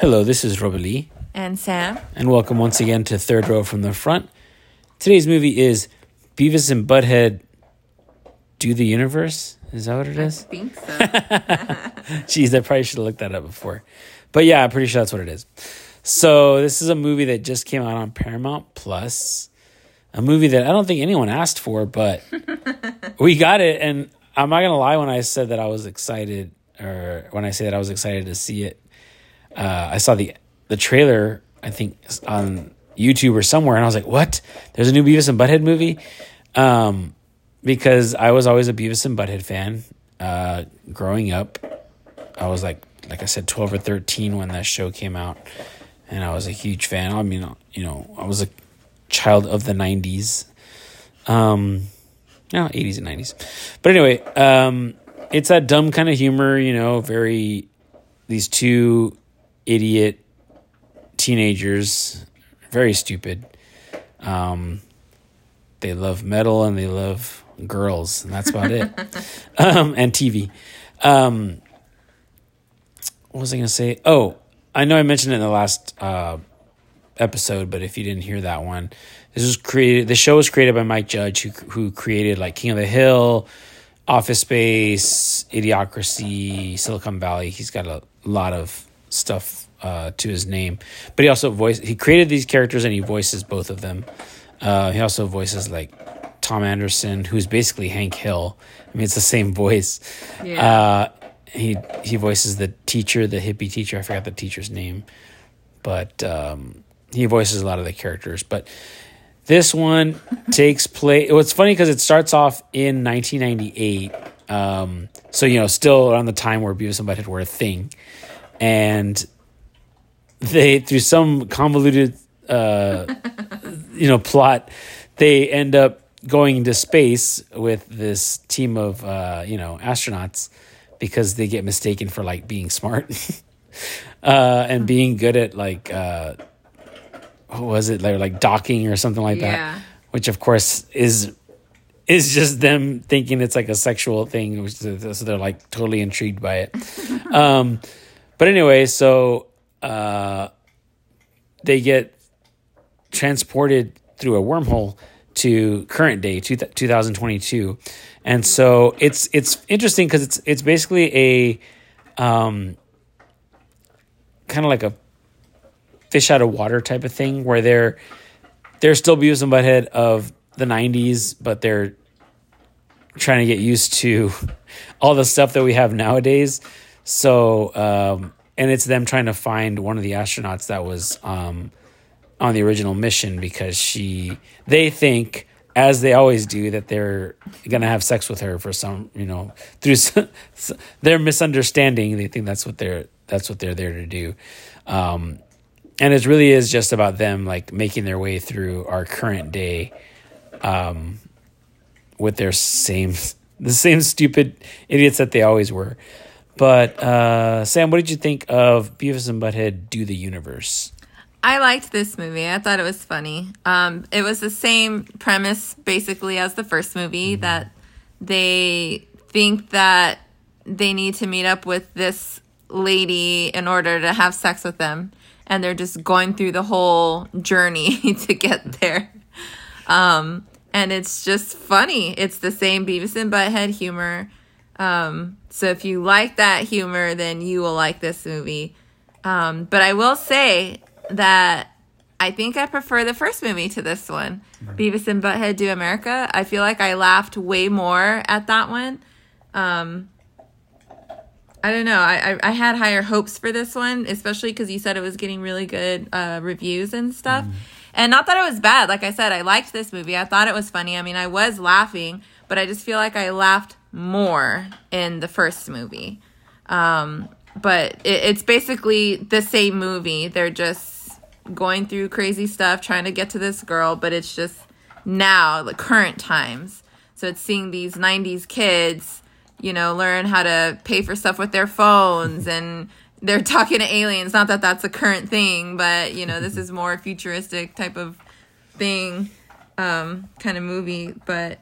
Hello, this is Robert Lee, And Sam. and welcome once again to Third Row from the Front. Today's movie is Beavis and Butthead Do the Universe. Is that what it is? I think so. Jeez, I probably should have looked that up before. But yeah, I'm pretty sure that's what it is. So this is a movie that just came out on Paramount Plus. A movie that I don't think anyone asked for, but we got it. And I'm not gonna lie when I said that I was excited, or when I say that I was excited to see it. Uh, I saw the the trailer, I think on YouTube or somewhere, and I was like, "What? There's a new Beavis and Butthead movie?" Um, because I was always a Beavis and Butthead fan. Uh, growing up, I was like, like I said, twelve or thirteen when that show came out, and I was a huge fan. I mean, you know, I was a child of the '90s, um, no, '80s and '90s. But anyway, um, it's that dumb kind of humor, you know, very these two idiot teenagers, very stupid. Um, they love metal and they love girls, and that's about it. Um, and TV. Um, what was I going to say? Oh, I know I mentioned it in the last uh, episode, but if you didn't hear that one, this was created. The show was created by Mike Judge, who who created like King of the Hill, Office Space, Idiocracy, Silicon Valley. He's got a lot of stuff uh, to his name, but he also voice he created these characters and he voices both of them. Uh, he also voices like Tom Anderson, who's basically Hank Hill. I mean, it's the same voice. Yeah. Uh, he he voices the teacher, the hippie teacher. I forgot the teacher's name, but um, he voices a lot of the characters. But this one takes place. What's funny because it starts off in 1998. Um, so you know, still around the time where Beavis and Butthead were a thing, and they through some convoluted uh, you know plot, they end up going into space with this team of uh, you know astronauts because they get mistaken for like being smart uh, and being good at like uh, what was it like like docking or something like Yeah. that, which of course is is just them thinking it's like a sexual thing, which so they're like totally intrigued by it. um, but anyway, so uh, they get transported through a wormhole to current day, two, 2022. And so it's it's interesting because it's it's basically a um, kind of like a fish out of water type of thing where they're they're still Beavis and Butthead of the 90s, but they're trying to get used to all the stuff that we have nowadays. So, um, and it's them trying to find one of the astronauts that was um, on the original mission because she, they think, as they always do, that they're gonna have sex with her for some, you know, through some, their misunderstanding. They think that's what they're that's what they're there to do. Um, and it really is just about them like making their way through our current day um, with their same the same stupid idiots that they always were but uh, sam what did you think of beavis and butthead do the universe I liked this movie. I thought it was funny. Um, it was the same premise basically as the first movie that they think that they need to meet up with this lady in order to have sex with them. And they're just going through the whole journey to get there. Um, and it's just funny. It's the same Beavis and Butthead humor. Um, so if you like that humor, then you will like this movie. Um, but I will say that I think I prefer the first movie to this one, Beavis and Butthead Do America. I feel like I laughed way more at that one. Um, I don't know. I, I, I had higher hopes for this one, especially because you said it was getting really good uh, reviews and stuff. And not that it was bad. Like I said, I liked this movie. I thought it was funny. I mean, I was laughing, but I just feel like I laughed more in the first movie. Um, but it, it's basically the same movie. They're just going through crazy stuff, trying to get to this girl, but it's just now, the current times. So it's seeing these 90s kids, you know, learn how to pay for stuff with their phones and they're talking to aliens. Not that that's a current thing, but, you know, this is more futuristic type of thing, um, kind of movie. But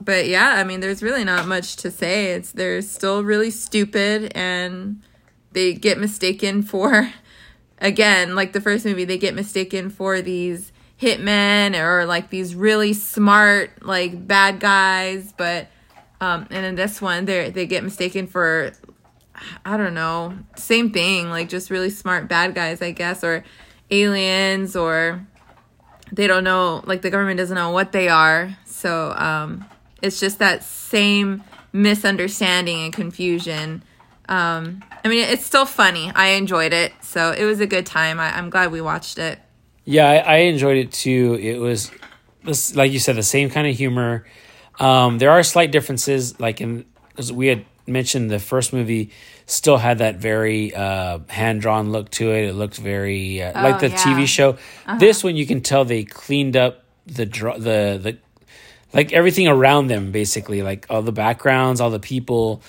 but yeah, I mean, there's really not much to say. It's they're still really stupid, and they get mistaken for again like the first movie they get mistaken for these hitmen or like these really smart like bad guys but um and in this one they they get mistaken for i don't know same thing like just really smart bad guys i guess or aliens or they don't know like the government doesn't know what they are so um it's just that same misunderstanding and confusion um i mean it's still funny i enjoyed it so it was a good time I, i'm glad we watched it Yeah, I, I enjoyed it too. It was this, like you said, the same kind of humor. Um, there are slight differences, like in as we had mentioned, the first movie still had that very uh, hand drawn look to it. It looked very uh, like the yeah. TV show. This one, you can tell they cleaned up the draw the the like everything around them, basically, like all the backgrounds, all the people,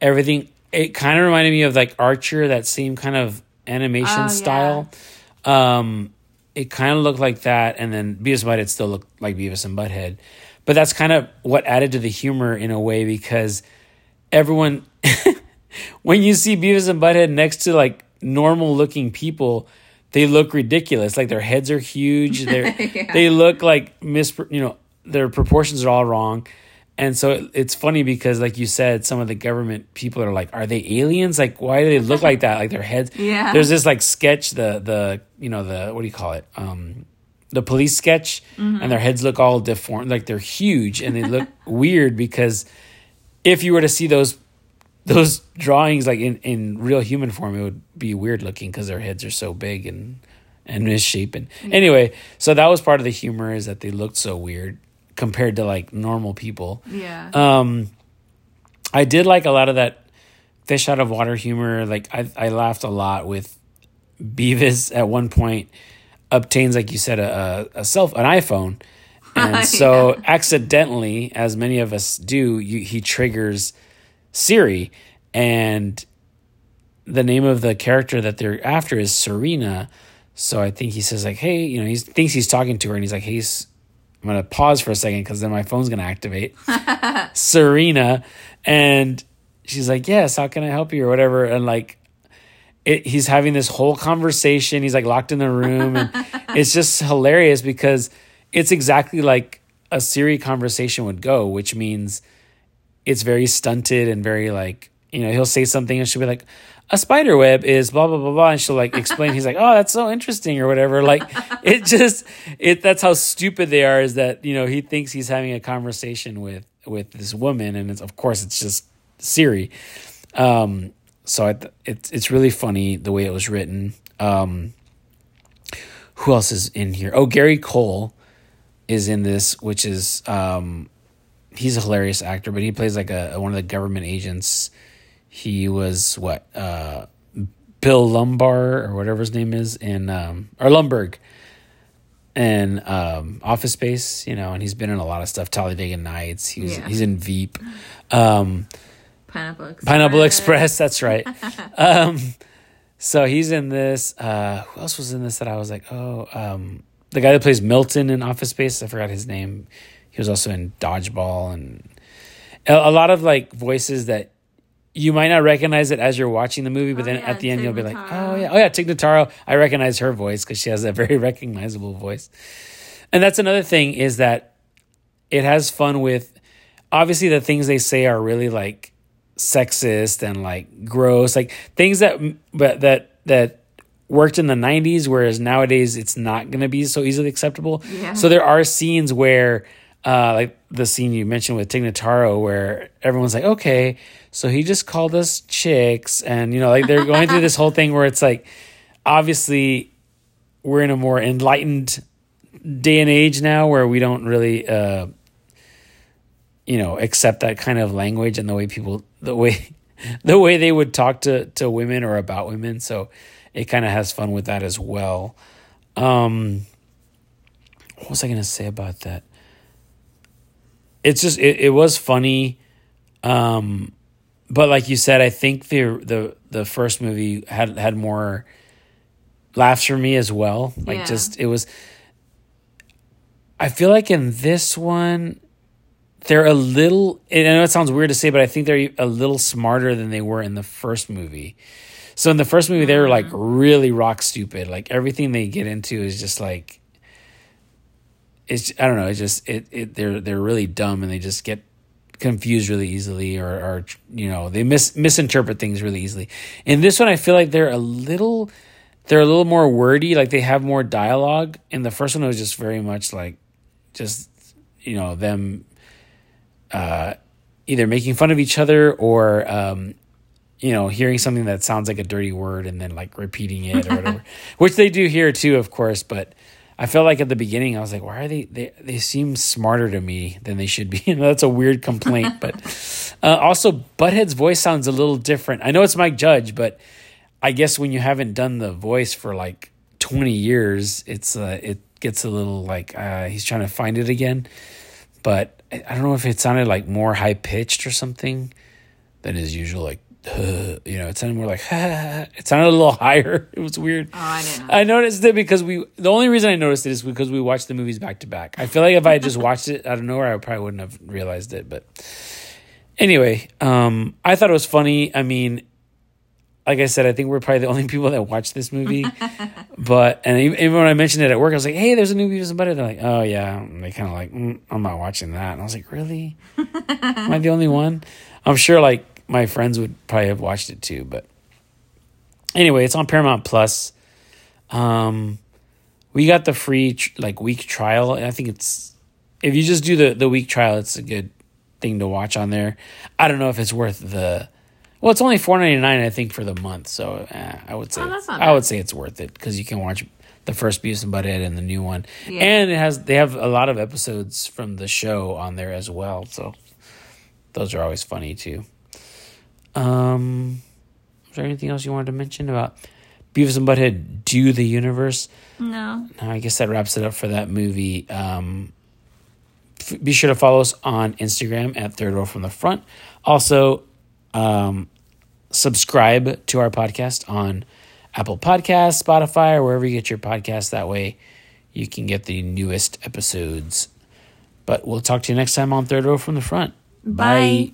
everything. It kind of reminded me of like Archer, that same kind of animation Oh, yeah. style. Um, it kind of looked like that, and then Beavis and Butthead still looked like Beavis and Butthead, but that's kind of what added to the humor in a way because everyone, when you see Beavis and Butthead next to like normal looking people, they look ridiculous. Like their heads are huge. They are they look like mis you know their proportions are all wrong. And so it's funny because, like you said, some of the government people are like, "Are they aliens? Like, why do they look like that? Like their heads." Yeah. There's this like sketch, the the you know the what do you call it? Um, the police sketch, and their heads look all deformed, like they're huge, and they look weird because if you were to see those those drawings like in in real human form, it would be weird looking because their heads are so big and and misshapen. Anyway, so that was part of the humor is that they looked so weird compared to like normal people. yeah Um, I did like a lot of that fish out of water humor. Like I, I laughed a lot with Beavis at one point obtains, like you said, a, a, self an iPhone, and so accidentally, as many of us do, you, he triggers Siri, and the name of the character that they're after is Serena. So I think he says like, "Hey," you know, he thinks he's talking to her, and he's like, "Hey." I'm gonna pause for a second because then my phone's gonna activate. Serena, and she's like, "Yes, how can I help you?" or whatever, and like, it, he's having this whole conversation. He's like locked in the room, and it's just hilarious because it's exactly like a Siri conversation would go, which means it's very stunted and very like you know he'll say something and she'll be like a spider web is blah blah blah blah and she'll like explain. He's like oh that's so interesting or whatever. Like it just it that's how stupid they are is that you know he thinks he's having a conversation with with this woman and it's of course it's just Siri. Um so I, it's it's really funny the way it was written. Um who else is in here? Oh Gary Cole is in this which is um he's a hilarious actor, but he plays like a, one of the government agents. He was what uh, Bill Lumbar or whatever his name is in um, or Lumbergh and um, Office Space, you know, and he's been in a lot of stuff. Talladega Nights. He was Yeah. he's in Veep. Um, pineapple express. Pineapple Express. That's right. um, so he's in this. Uh, who else was in this that I was like, oh, um, the guy that plays Milton in Office Space. I forgot his name. He was also in Dodgeball and a, a lot of like voices that you might not recognize it as you're watching the movie, but Oh, then yeah, at the end you'll be like, oh yeah, oh yeah, Tig Notaro. I recognize her voice because she has a very recognizable voice. And that's another thing is that it has fun with obviously the things they say are really like sexist and like gross like things that but that that worked in the 90s whereas nowadays it's not going to be so easily acceptable Yeah. so there are scenes where uh like the scene you mentioned with Tig Notaro where everyone's like okay so he just called us chicks and you know like they're going through this whole thing where it's like obviously we're in a more enlightened day and age now where we don't really uh you know accept that kind of language and the way people the way the way they would talk to to women or about women. So it kind of has fun with that as well. Um what was i going to say about that it's just it, it was funny um but like you said i think the the the first movie had had more laughs for me as well like Yeah. just it was i feel like in this one they're a little and i know it sounds weird to say but i think they're a little smarter than they were in the first movie So in the first movie, they were like really rock stupid. Like everything they get into is just like it's I don't know. It's just it it they're they're really dumb and they just get confused really easily or or you know they mis misinterpret things really easily. In this one, I feel like they're a little they're a little more wordy. Like they have more dialogue. In the first one, it was just very much like just you know them uh, either making fun of each other or um, you know hearing something that sounds like a dirty word and then like repeating it or whatever, which they do here too, of course, but. I felt like at the beginning I was like, why are they? They they seem smarter to me than they should be. Know, that's a weird complaint, but uh, also Butthead's voice sounds a little different. I know it's Mike Judge, but I guess when you haven't done the voice for like twenty years, it's uh, it gets a little like uh, he's trying to find it again. But I don't know if it sounded like more high pitched or something than his usual like you know, it sounded more like, it sounded a little higher. It was weird. Oh, I didn't. I noticed it because we, the only reason I noticed it is because we watched the movies back to back. I feel like if I had just watched it out of nowhere, I probably wouldn't have realized it. But anyway, um, I thought it was funny. I mean, like I said, I think we're probably the only people that watched this movie. but, and even when I mentioned it at work, I was like, hey, there's a new Beavis and Butthead. They're like, oh, yeah. And they kind of like, mm, I'm not watching that. And I was like, really? Am I the only one? I'm sure, like, my friends would probably have watched it too. But anyway, it's on Paramount Plus. Um, we got the free tr- like week trial, and I think it's if you just do the the week trial, it's a good thing to watch on there. I don't know if it's worth the. Well, it's only four ninety nine, I think, for the month. So eh, I would say Oh, I would say it's worth it because you can watch the first Beavis and Butthead and the new one, Yeah. and it has they have a lot of episodes from the show on there as well. So those are always funny too. Um, is there anything else you wanted to mention about Beavis and Butthead Do the Universe? No. No, I guess that wraps it up for that movie. Um, f- be sure to follow us on Instagram at Third Row from the Front. Also, um, subscribe to our podcast on Apple Podcasts, Spotify, or wherever you get your podcasts. That way, you can get the newest episodes. But we'll talk to you next time on Third Row from the Front. Bye.